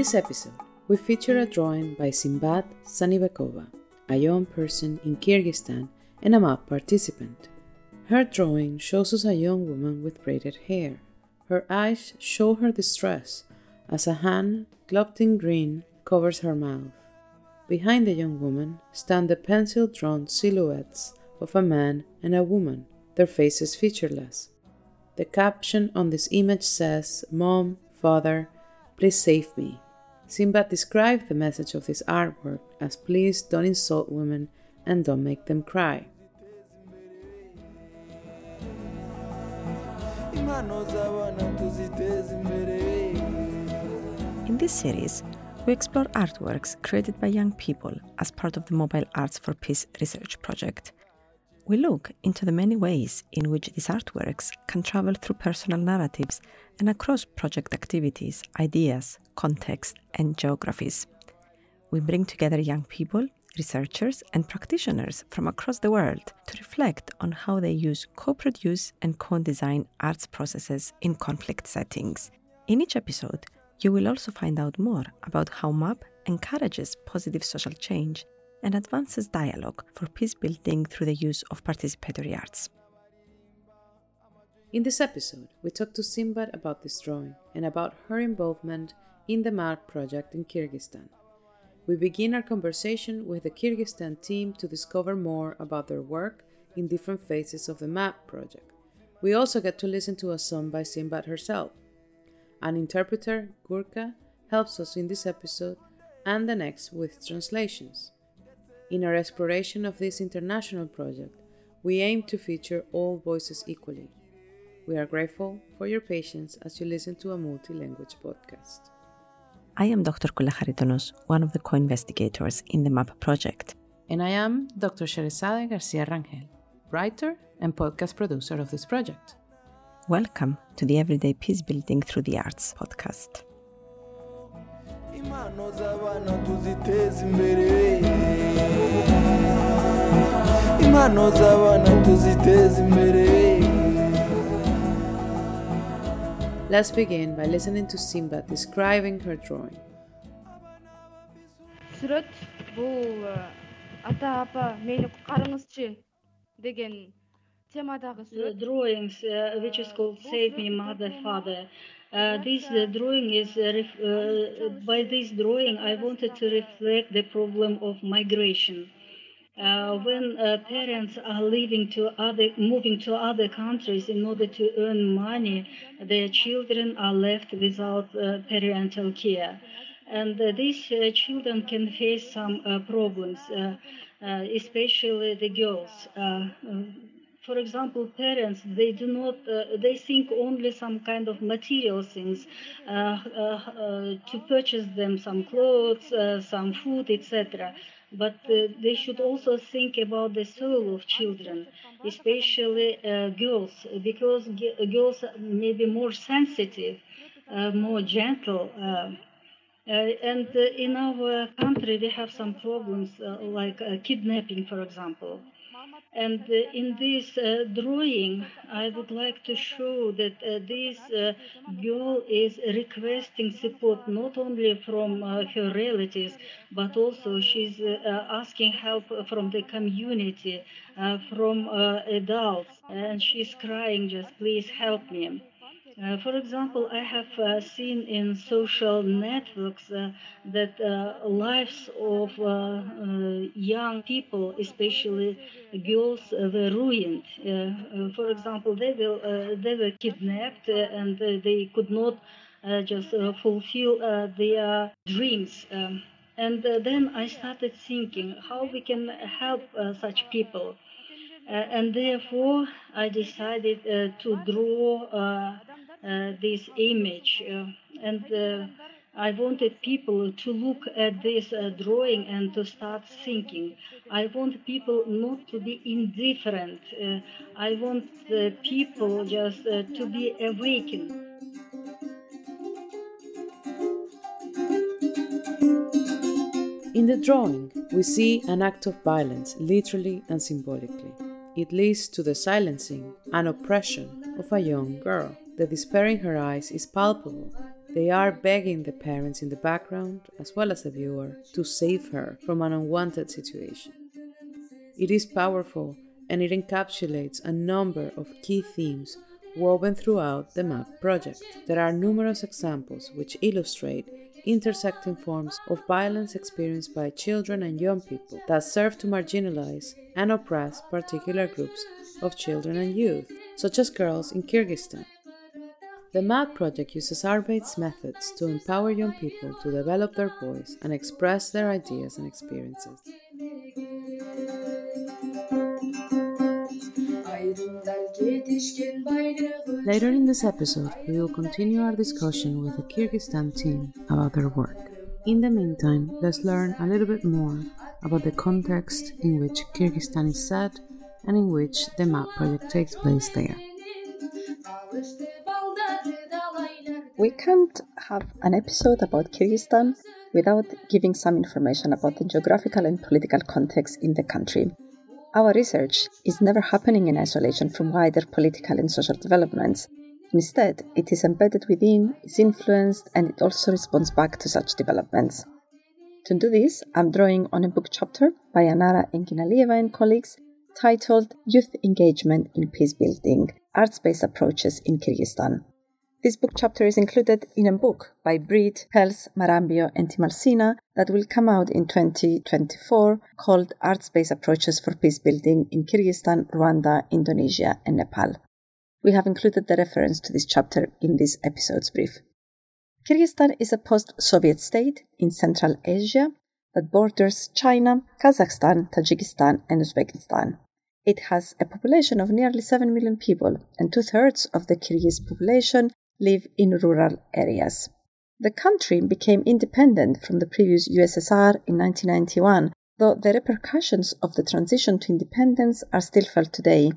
this episode, we feature a drawing by Symbat Zhanibekova, a young person in Kyrgyzstan and a map participant. Her drawing shows us a young woman with braided hair. Her eyes show her distress as a hand, gloved in green, covers her mouth. Behind the young woman stand the pencil drawn silhouettes of a man and a woman, their faces featureless. The caption on this image says, Mom, Father, please save me. Symbat described the message of this artwork as please don't insult women and don't make them cry. In this series, we explore artworks created by young people as part of the Mobile Arts for Peace research project. We look into the many ways in which these artworks can travel through personal narratives and across project activities, ideas, context, and geographies. We bring together young people, researchers, and practitioners from across the world to reflect on how they use co produce and co design arts processes in conflict settings. In each episode, you will also find out more about how MAP encourages positive social change and advances dialogue for peace building through the use of participatory arts. In this episode, we talk to Symbat about this drawing and about her involvement in the MAP project in Kyrgyzstan. We begin our conversation with the Kyrgyzstan team to discover more about their work in different phases of the MAP project. We also get to listen to a song by Symbat herself. An interpreter, Gurka, helps us in this episode and the next with translations. In our exploration of this international project, we aim to feature all voices equally. We are grateful for your patience as you listen to a multi language podcast. I am Dr. Koula Charitonos, one of the co investigators in the MAP project. And I am Dr. Sheresade Garcia Rangel, writer and podcast producer of this project. Welcome to the Everyday Peace Building Through the Arts podcast Let's begin by listening to Simba describing her drawing. сүрөт бул ата апа мени куткарыңызчы деген темадагы the сүрөт drawings, uh, which is called Save Me, Mother, Father. Uh, this uh, drawing is, uh, ref- uh, by this drawing, I wanted to reflect the problem of migration. Uh, when uh, parents are leaving to other, moving to other countries in order to earn money, their children are left without uh, parental care. And uh, these uh, children can face some uh, problems, especially the girls. Uh, for example, parents they do not they think only some kind of material things to purchase them some clothes, some food, etc. But uh, they should also think about the soul of children, especially uh, girls, because g- girls may be more sensitive, uh, more gentle. Uh, uh, and uh, in our country, we have some problems uh, like uh, kidnapping, for example. And uh, in this uh, drawing, I would like to show that uh, this girl is requesting support not only from her relatives, but also she's asking help from the community, from adults, and she's crying, just please help me. Uh, for example, I have uh, seen in social networks uh, that uh, lives of uh, uh, young people, especially girls, were ruined. For example, they will they were kidnapped and they could not just fulfill their dreams. Um, and then I started thinking how we can help such people. And therefore, I decided to draw this image. Uh, and uh, I wanted people to look at this uh, drawing and to start thinking. I want people not to be indifferent. Uh, I want people just uh, to be awakened. In the drawing, we see an act of violence, literally and symbolically. It leads to the silencing and oppression of a young girl. The despair in her eyes is palpable. They are begging the parents in the background, as well as the viewer, to save her from an unwanted situation. It is powerful and it encapsulates a number of key themes woven throughout the MAP project. There are numerous examples which illustrate intersecting forms of violence experienced by children and young people that serve to marginalize and oppress particular groups of children and youth, such as girls in Kyrgyzstan. The MAP project uses art methods to empower young people to develop their voice and express their ideas and experiences. Later in this episode, we will continue our discussion with the Kyrgyzstan team about their work. In the meantime, let's learn a little bit more about the context in which Kyrgyzstan is set and in which the MAP project takes place there. We can't have an episode about Kyrgyzstan without giving some information about the geographical and political context in the country. Our research is never happening in isolation from wider political and social developments. Instead, it is embedded within, is influenced, and it also responds back to such developments. To do this, I'm drawing on a book chapter by Anara Eginalieva and colleagues titled Youth Engagement in Peacebuilding Arts Based Approaches in Kyrgyzstan. This book chapter is included in a book by Breed, Pells, Marambio, and Timalsina that will come out in 2024 called Arts Based Approaches for Peace Building in Kyrgyzstan, Rwanda, Indonesia, and Nepal. We have included the reference to this chapter in this episode's brief. Kyrgyzstan is a post Soviet state in Central Asia that borders China, Kazakhstan, Tajikistan, and Uzbekistan. It has a population of nearly 7 million people, and two thirds of the Kyrgyz population live in rural areas. The country became independent from the previous USSR in 1991, though the repercussions of the transition to independence are still felt today,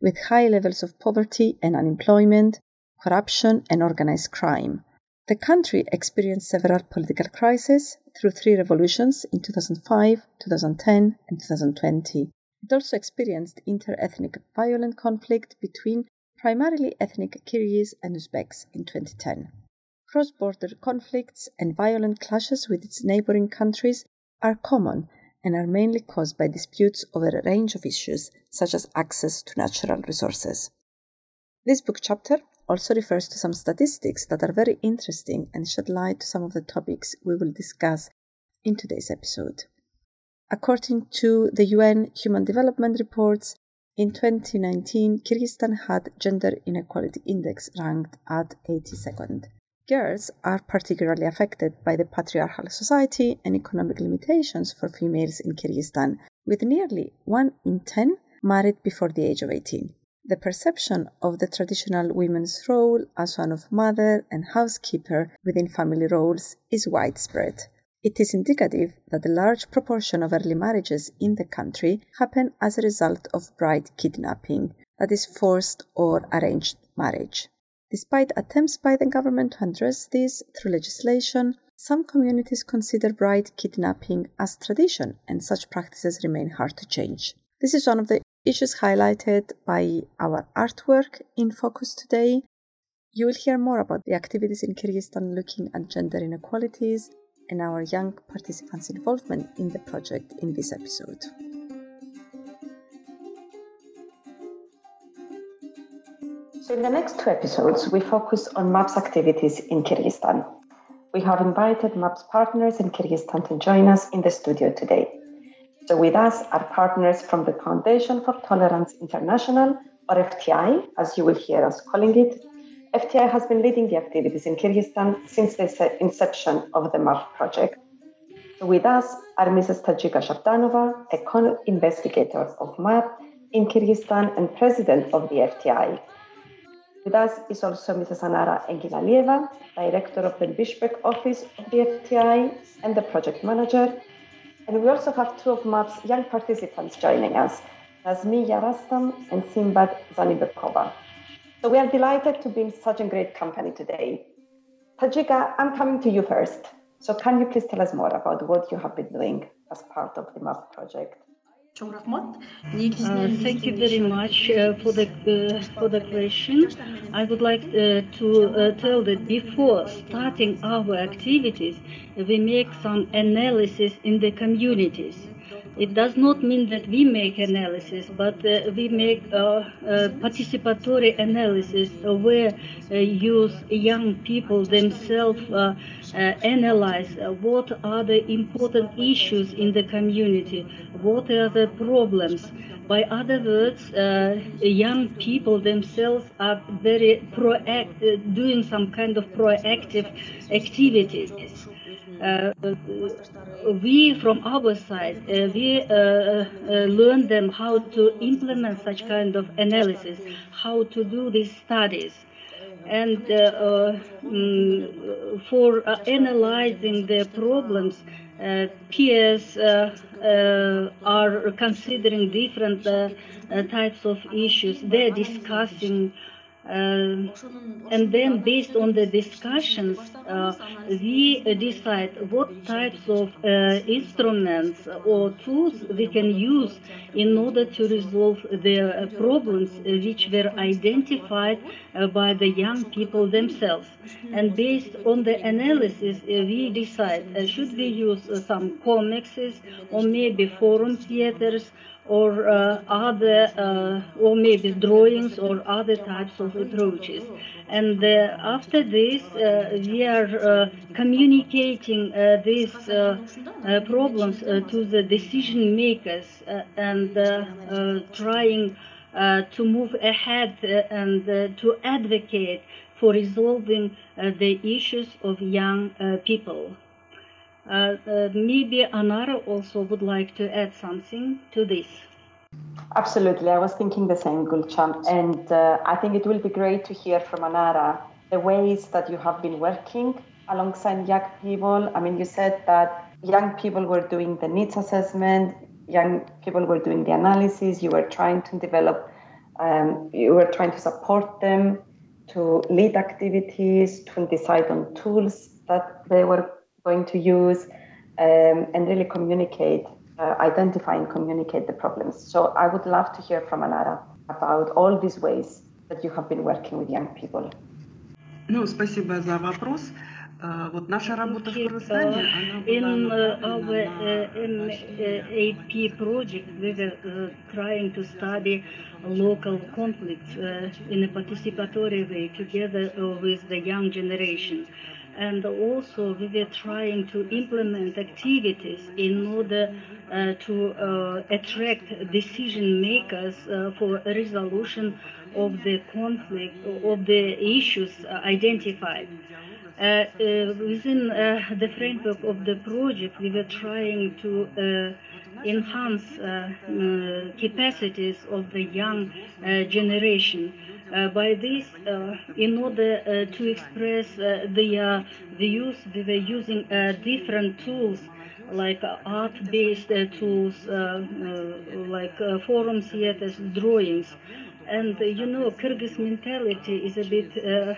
with high levels of poverty and unemployment, corruption, and organized crime. The country experienced several political crises through three revolutions in 2005, 2010, and 2020. It also experienced inter-ethnic violent conflict between primarily ethnic Kyrgyz and Uzbeks in 2010. Cross border conflicts and violent clashes with its neighboring countries are common and are mainly caused by disputes over a range of issues, such as access to natural resources. This book chapter also refers to some statistics that are very interesting and shed light to some of the topics we will discuss in today's episode. According to the UN Human Development Reports, in 2019, Kyrgyzstan had gender inequality index ranked at 82nd. Girls are particularly affected by the patriarchal society and economic limitations for females in Kyrgyzstan, with nearly 1 in 10 married before the age of 18. The perception of the traditional women's role as one of mother and housekeeper within family roles is widespread. It is indicative that a large proportion of early marriages in the country happen as a result of bride kidnapping, that is, forced or arranged marriage. Despite attempts by the government to address this through legislation, some communities consider bride kidnapping as tradition, and such practices remain hard to change. This is one of the issues highlighted by our artwork in focus today. You will hear more about the activities in Kyrgyzstan looking at gender inequalities and our young participants' involvement in the project in this episode. So, in the next two episodes, we focus on MAPS activities in Kyrgyzstan. We have invited MAPS partners in Kyrgyzstan to join us in the studio today. So, with us are partners from the Foundation for Tolerance International, or FTI, as you will hear us calling it, FTI has been leading the activities in Kyrgyzstan since the inception of the MAP project. With us are Mrs. Tajyka Shabdanova, a co-investigator of MAP in Kyrgyzstan and president of the FTI. With us is also Mrs. Anara Eginalieva, director of the Bishkek office of the FTI and the project manager. And we also have two of MAP's young participants joining us, Nazmiya Rustam and Symbat Zhanibekova. So we are delighted to be in such a great company today. Tajyka, I'm coming to you first. So can you please tell us more about what you have been doing as part of the MAP project? Uh, thank you very much uh, for the uh, for the question. I would like uh, to uh, tell that before starting our activities, we make some analysis in the communities. It does not mean that we make analysis, but uh, we make uh, uh, participatory analysis where use young people themselves uh, uh, analyze uh, what are the important issues in the community, what are the problems. By other words, young people themselves are very proact, uh, doing some kind of proactive activities. Uh, we from our side uh, we uh, learn them how to implement such kind of analysis how to do these studies. And uh, uh, mm, for uh, analyzing the problems peers are considering different types of issues. They're discussing and then based on the discussions uh, we decide what types of uh, instruments or tools we can use in order to resolve the uh, problems which were identified by the young people themselves. And based on the analysis we decide should we use some comics or maybe forum theaters or uh, other, uh, or maybe drawings or other types of approaches. And uh, after this, uh, we are uh, communicating uh, these uh, uh, problems to the decision makers and trying to move ahead and to advocate for resolving the issues of young people. Uh, uh, maybe Anara also would like to add something to this. Absolutely, I was thinking the same, Gulchan, and uh, I think it will be great to hear from Anara the ways that you have been working alongside young people. I mean, you said that young people were doing the needs assessment, young people were doing the analysis, you were trying to develop, um, you were trying to support them to lead activities, to decide on tools that they were going to use, um, and really communicate uh, identify and communicate the problems. So I would love to hear from Anara about all these ways that you have been working with young people. Ну, спасибо за вопрос. А, Вот наша работа в Кыргызстане, она была In uh, направлена our на uh, MAP project, we were uh, trying to study local conflicts uh, in a participatory way together uh, with the young generation. And also, we were trying to implement activities in order uh, to uh, attract decision makers uh, for a resolution of the conflict, of the issues uh, identified. Uh, uh, within the framework of the project, we were trying to enhance capacities of the young generation. Uh, by this, uh, in order uh, to express their views, we were using different tools like art-based tools, like uh, forum theaters, drawings. And uh, you know, Kyrgyz mentality is a bit uh,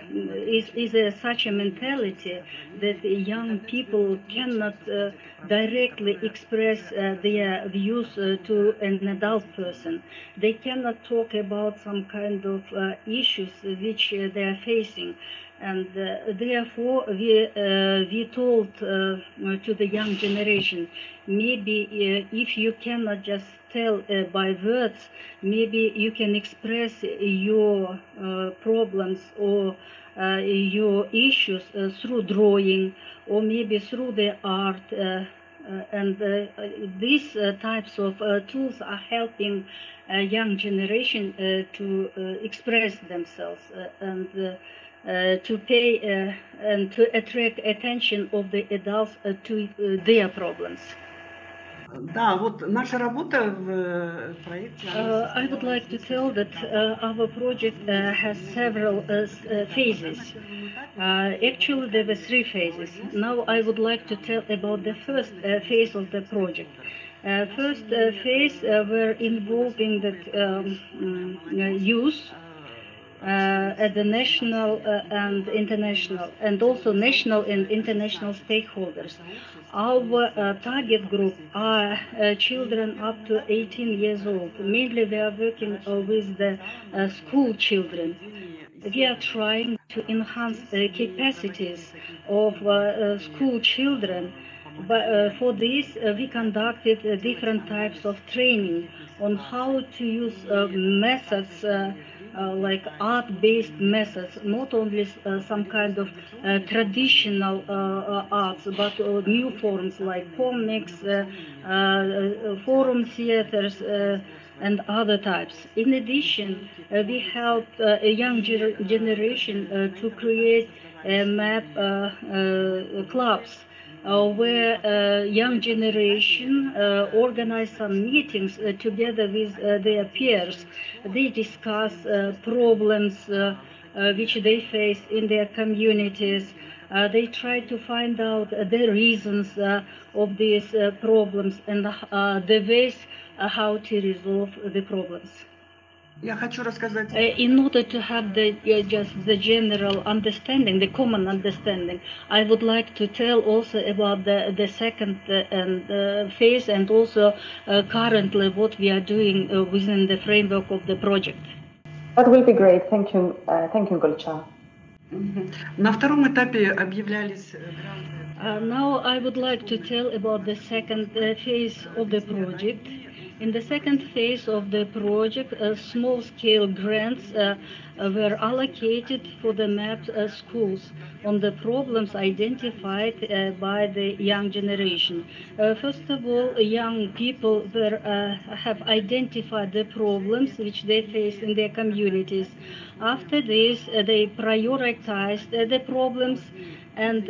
is is a, such a mentality that young people cannot uh, directly express uh, their views uh, to an adult person. They cannot talk about some kind of issues which they are facing. And uh, therefore, we, uh, we told uh, to the young generation, maybe if you cannot just tell uh, by words, maybe you can express your uh, problems or uh, your issues through drawing or maybe through the art. Uh, and uh, these uh, types of tools are helping a young generation to express themselves and to pay and to attract attention of the adults to their problems. Да, вот наша работа в э, проекте... она Uh, I would like to tell that uh, our project uh, has several uh, s- uh, phases. Uh, actually, there were three phases. Now, I would like to tell about the first uh, phase of the project. Uh, first uh, phase uh, were involving the um, mm, uh, youth uh, at the national uh, and international, and also national and international stakeholders. Our uh, target group are uh, children up to 18 years old. Mainly, we are working uh, with the uh, school children. We are trying to enhance the capacities of school children but uh, for this, uh, we conducted uh, different types of training on how to use methods Uh, like art-based methods, not only uh, some kind of uh, traditional arts, but new forms like comics, forum theaters and other types. In addition, uh, we helped uh, a young ger- generation uh, to create map clubs uh, where uh, young generation uh, organize some meetings together with their peers. They discuss problems which they face in their communities. Uh, they try to find out the reasons uh, of these uh, problems and the ways how to resolve the problems. Я хочу рассказать. In order to have the uh, just the general understanding, the common understanding, I would like to tell also about the the second uh, and uh, phase and also uh, currently what we are doing uh, within the framework of the project. That will be great. Thank you. Uh, thank you, Gulcha. На втором этапе объявлялись Uh, now I would like to tell about the second uh, phase of the project. In the second phase of the project, uh, small-scale grants uh, uh, were allocated for the mapped uh, schools on the problems identified uh, by the young generation. Uh, first of all, young people were, have identified the problems which they face in their communities. After this, they prioritized the problems and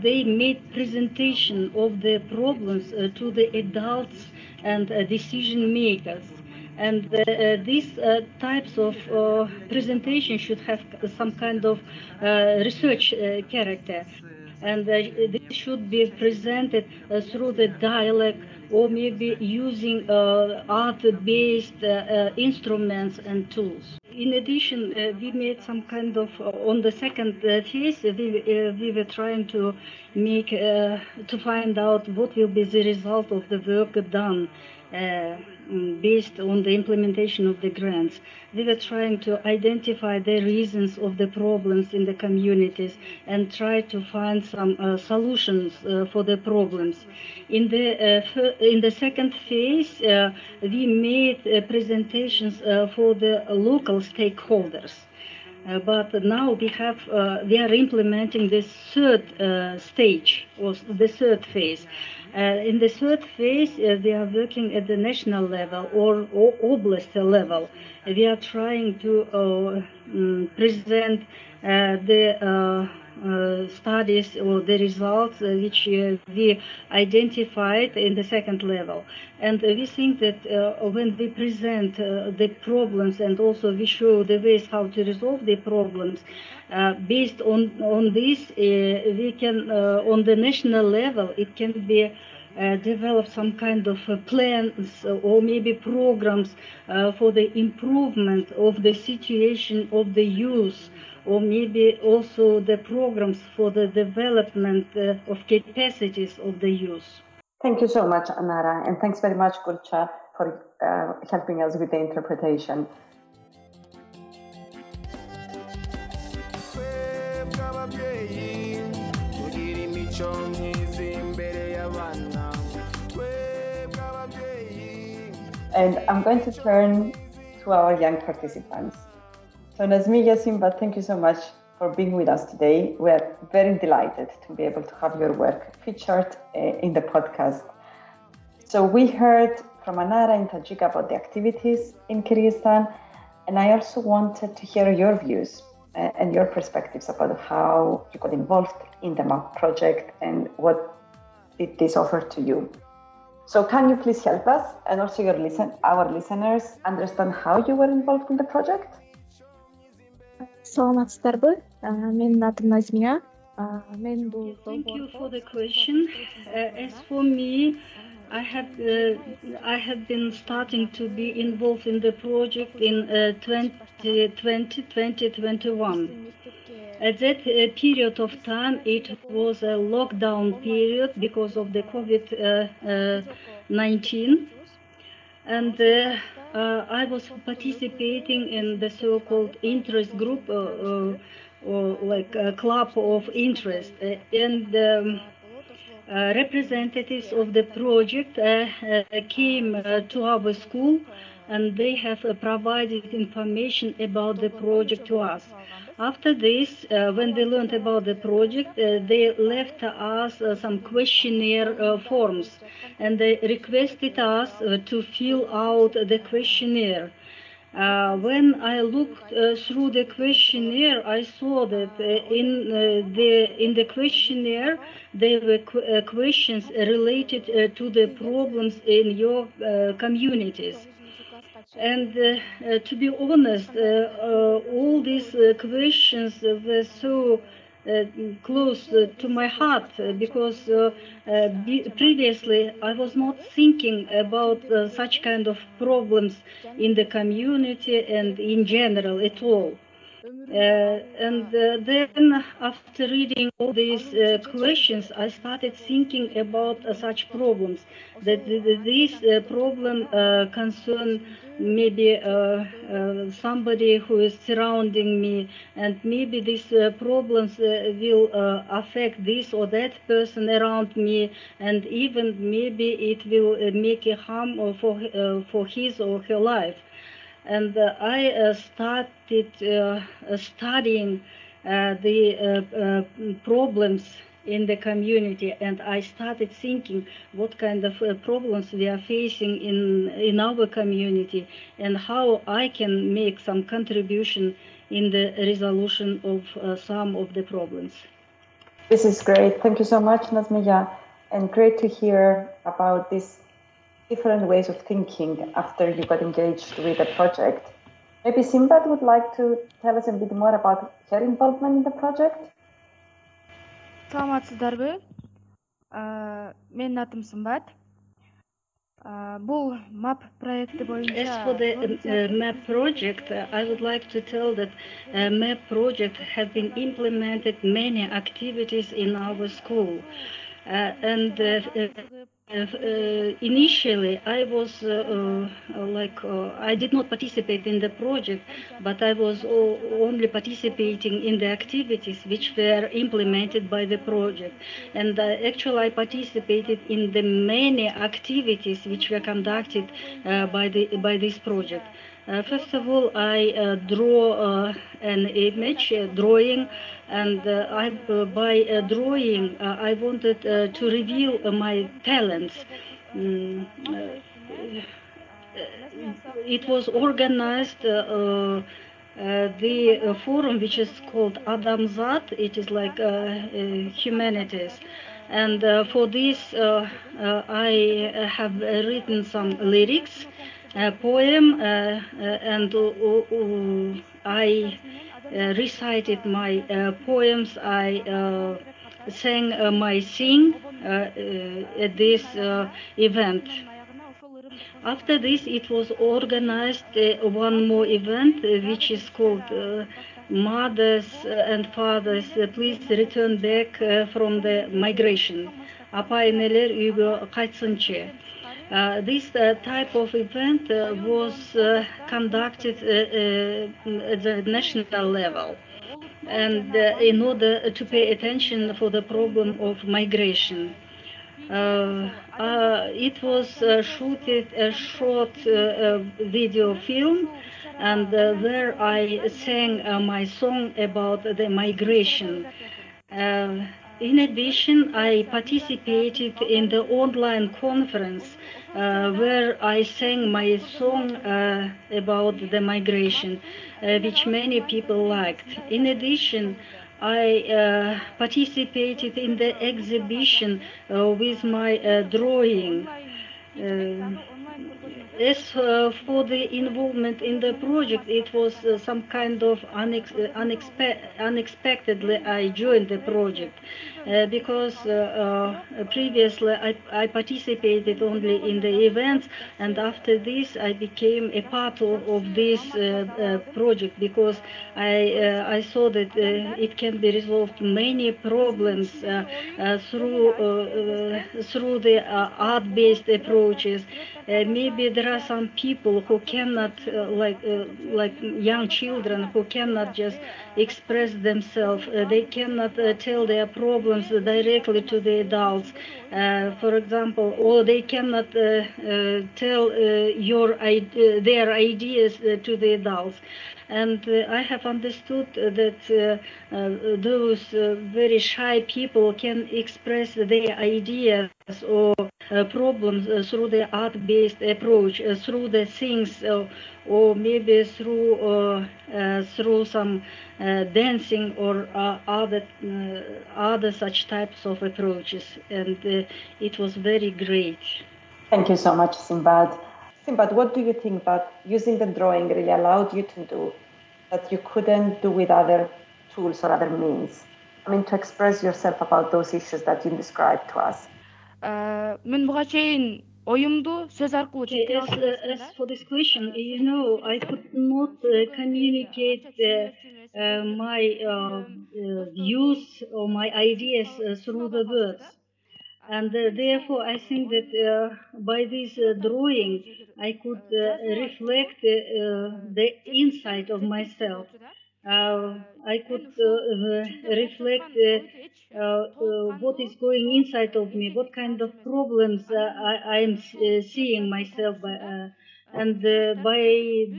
they made presentation of the problems to the adults and uh, decision makers. And uh, uh, these uh, types of uh, presentation should have some kind of uh, research character. And this should be presented through the dialogue or maybe using art-based instruments and tools. In addition, uh, we made some kind of uh, on the second uh, phase. We, we were trying to make to find out what will be the result of the work done based on the implementation of the grants. We were trying to identify the reasons of the problems in the communities and try to find some uh, solutions uh, for the problems. In the uh, in the second phase, uh, we made uh, presentations uh, for the local stakeholders. Uh, but now we have uh, we are implementing this third uh, stage or the third phase in the third phase, we are working at the national level or, or oblast level. We are trying to um, present the studies or the results which we identified in the second level. And we think that when we present the problems and also we show the ways how to resolve the problems, uh, based on on this, uh, we can uh, on the national level it can be uh, develop some kind of uh, plans or maybe programs uh, for the improvement of the situation of the youth or maybe also the programs for the development uh, of capacities of the youth. Thank you so much, Anara, and thanks very much, Gulcha, for uh, helping us with the interpretation. And I'm going to turn to our young participants. So Nazmiya Simba, thank you so much for being with us today. We're very delighted to be able to have your work featured uh, in the podcast. So we heard from Anara and Tajik about the activities in Kyrgyzstan, and I also wanted to hear your views uh, and your perspectives about how you got involved in the MAP project and what did this offer to you. So can you please help us and also your listen our listeners understand how you were involved in the project? саламатсыздар ба менің атым Thank you for the question. Uh, as for me, I have uh, I have been starting to be involved in the project in uh, 2020 2021. At that uh, period of time, it was a lockdown period because of the COVID uh, 19, and I was participating in the so-called interest group, or like a club of interest, and. Um, uh, representatives of the project uh, uh, came to our school and they have provided information about the project to us. After this, uh, when they learned about the project, uh, they left us uh, some questionnaire forms and they requested us to fill out the questionnaire. Uh, when I looked uh, through the questionnaire, I saw that uh, in the in the questionnaire there were qu questions related to the problems in your communities. And uh, to be honest, uh, all these questions were so uh, close uh, to my heart uh, because previously I was not thinking about such kind of problems in the community and in general at all. Uh, and uh, then after reading all these uh, questions, I started thinking about such problems. That this problem concern maybe uh, uh, somebody who is surrounding me, and maybe these uh, problems will affect this or that person around me, and even maybe it will make a harm for for his or her life. And uh, I uh, started uh, studying the problems in the community and I started thinking what kind of uh, problems we are facing in in our community and how I can make some contribution in the resolution of uh, some of the problems. This is great. Thank you so much, Nazmiya, and great to hear about these different ways of thinking after you got engaged with the project. Maybe Symbat would like to tell us a bit more about her involvement in the project саламатсыздарбы менин атым сымбат бул map проекти боюнча as for the uh, map project uh, i would like to tell that uh, map project have been implemented many activities in our school uh, and uh, uh, initially, I was uh, uh, like I did not participate in the project, but I was only participating in the activities which were implemented by the project. And actually, I participated in the many activities which were conducted by the by this project. Uh, first of all, I uh, draw uh, an image, drawing, and I, by drawing, I wanted to reveal my talents. Mm, it was organized uh, the uh, forum which is called Adamzat, it is like uh, humanities. And for this, I have written some lyrics poem, uh, uh, and uh, I recited my poems. I sang my sing at this event. After this, it was organized uh, one more event, uh, which is called uh, Mothers and Fathers, please return back from the migration. Uh, this uh, type of event uh, was conducted at the national level and in order to pay attention for the problem of migration. Uh, uh, it was uh, shooted a short video film and there I sang my song about the migration. In addition, I participated in the online conference uh, where I sang my song uh, about the migration, uh, which many people liked. In addition, I uh, participated in the exhibition uh, with my uh, drawing. as uh, for the involvement in the project, it was uh, some kind of unex- unexpe- unexpectedly I joined the project uh, because uh, uh, previously I, I, participated only in the events, and after this I became a part of, of this project because I I saw that it can be resolved many problems through through the art-based approaches. maybe there are some people who cannot, uh, like uh, like young children, who cannot just express themselves. Uh, they cannot uh, tell their problems directly to the adults, uh, for example, or they cannot uh, uh tell uh, your uh, their ideas to the adults. And I have understood that those very shy people can express their ideas or uh, Uh, problems uh, through the art-based approach, uh, through the things, uh, or maybe through uh, through some dancing or other other such types of approaches, and it was very great. Thank you so much, Symbat. Symbat, what do you think that using the drawing really allowed you to do that you couldn't do with other tools or other means? I mean, to express yourself about those issues that you described to us. мен буга чейин оюмду сөз аркылуу as, uh, as for this question you know i could not uh, communicate uh, uh, my views or my ideas through the words and therefore i think that by this drawing i could reflect the inside of myself uh, I could uh, reflect uh, what is going inside of me, what kind of problems I am seeing myself. By, and uh, by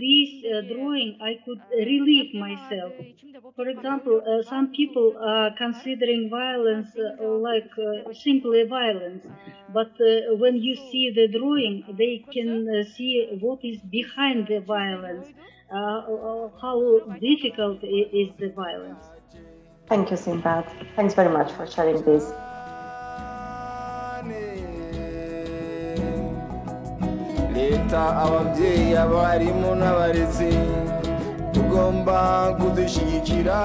this uh, drawing I could relieve myself. For example, uh, some people are considering violence like simply violence, but when you see the drawing, they can see what is behind the violence. Uh, uh, how difficult is the violence. Thank you, Symbat. Thanks very much for sharing this. leta ababyeyi abarimu n'abarezi tugomba kudushyigikira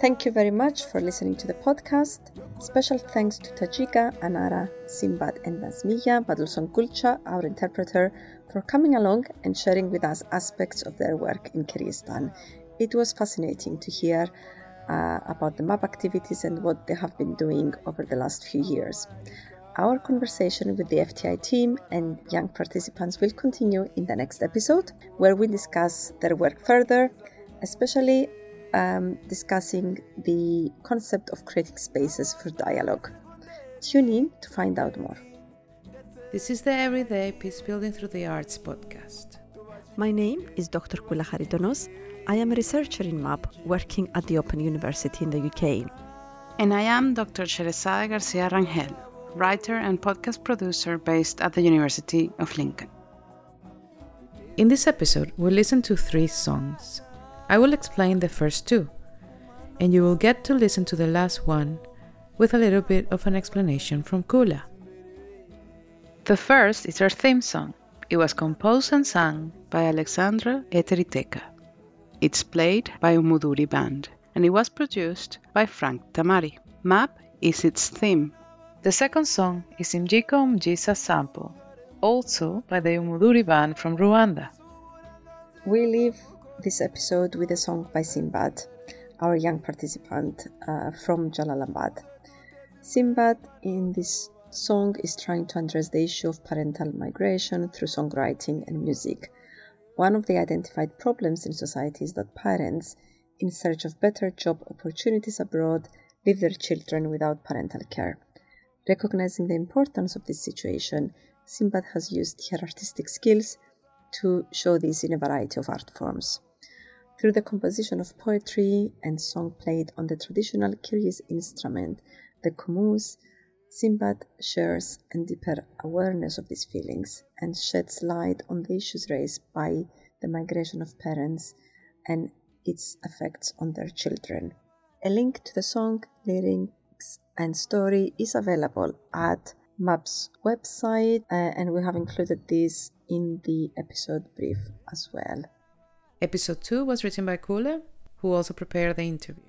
Thank you very much for listening to the podcast. Special thanks to Tajyka, Anara, Symbat, and Nazmiya Badulson Kulcha, our interpreter, for coming along and sharing with us aspects of their work in Kyrgyzstan. It was fascinating to hear uh, about the MAP activities and what they have been doing over the last few years. Our conversation with the FTI team and young participants will continue in the next episode, where we discuss their work further, especially um, discussing the concept of creating spaces for dialogue. Tune in to find out more. This is the Everyday Peace Building Through the Arts podcast. My name is Dr. Koula Charitonos. I am a researcher in MAP working at the Open University in the UK. And I am Dr. Sheresade Garcia Rangel, writer and podcast producer based at the University of Lincoln. In this episode, we'll listen to three songs I will explain the first two, and you will get to listen to the last one with a little bit of an explanation from Koula. The first is our theme song. It was composed and sung by Alexandra Eteriteka. It's played by Umuduri Band, and it was produced by Frank Tamari. Map is its theme. The second song is Imjiko Mjisa Sample, also by the Umuduri Band from Rwanda. We leave this episode with a song by Symbat, our young participant uh, from Jalalabad. Symbat in this song is trying to address the issue of parental migration through songwriting and music. One of the identified problems in society is that parents, in search of better job opportunities abroad, leave their children without parental care. Recognizing the importance of this situation, Symbat has used her artistic skills to show this in a variety of art forms. Through the composition of poetry and song played on the traditional Kyrgyz instrument, the kumuz, Symbat shares a deeper awareness of these feelings and sheds light on the issues raised by the migration of parents and its effects on their children. A link to the song lyrics and story is available at MAP's website, uh, and we have included this in the episode brief as well. Episode 2 was written by Koula, who also prepared the interview.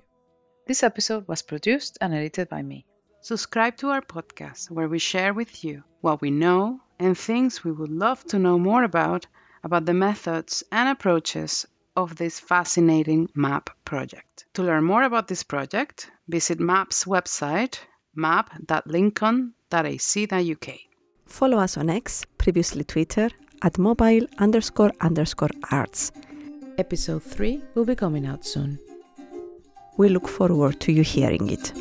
This episode was produced and edited by me. Subscribe to our podcast where we share with you what we know and things we would love to know more about about the methods and approaches of this fascinating MAP project. To learn more about this project, visit MAP's website map.lincoln.ac.uk. Follow us on X, previously Twitter, at mobile underscore underscore arts. Episode 3 will be coming out soon. We look forward to you hearing it.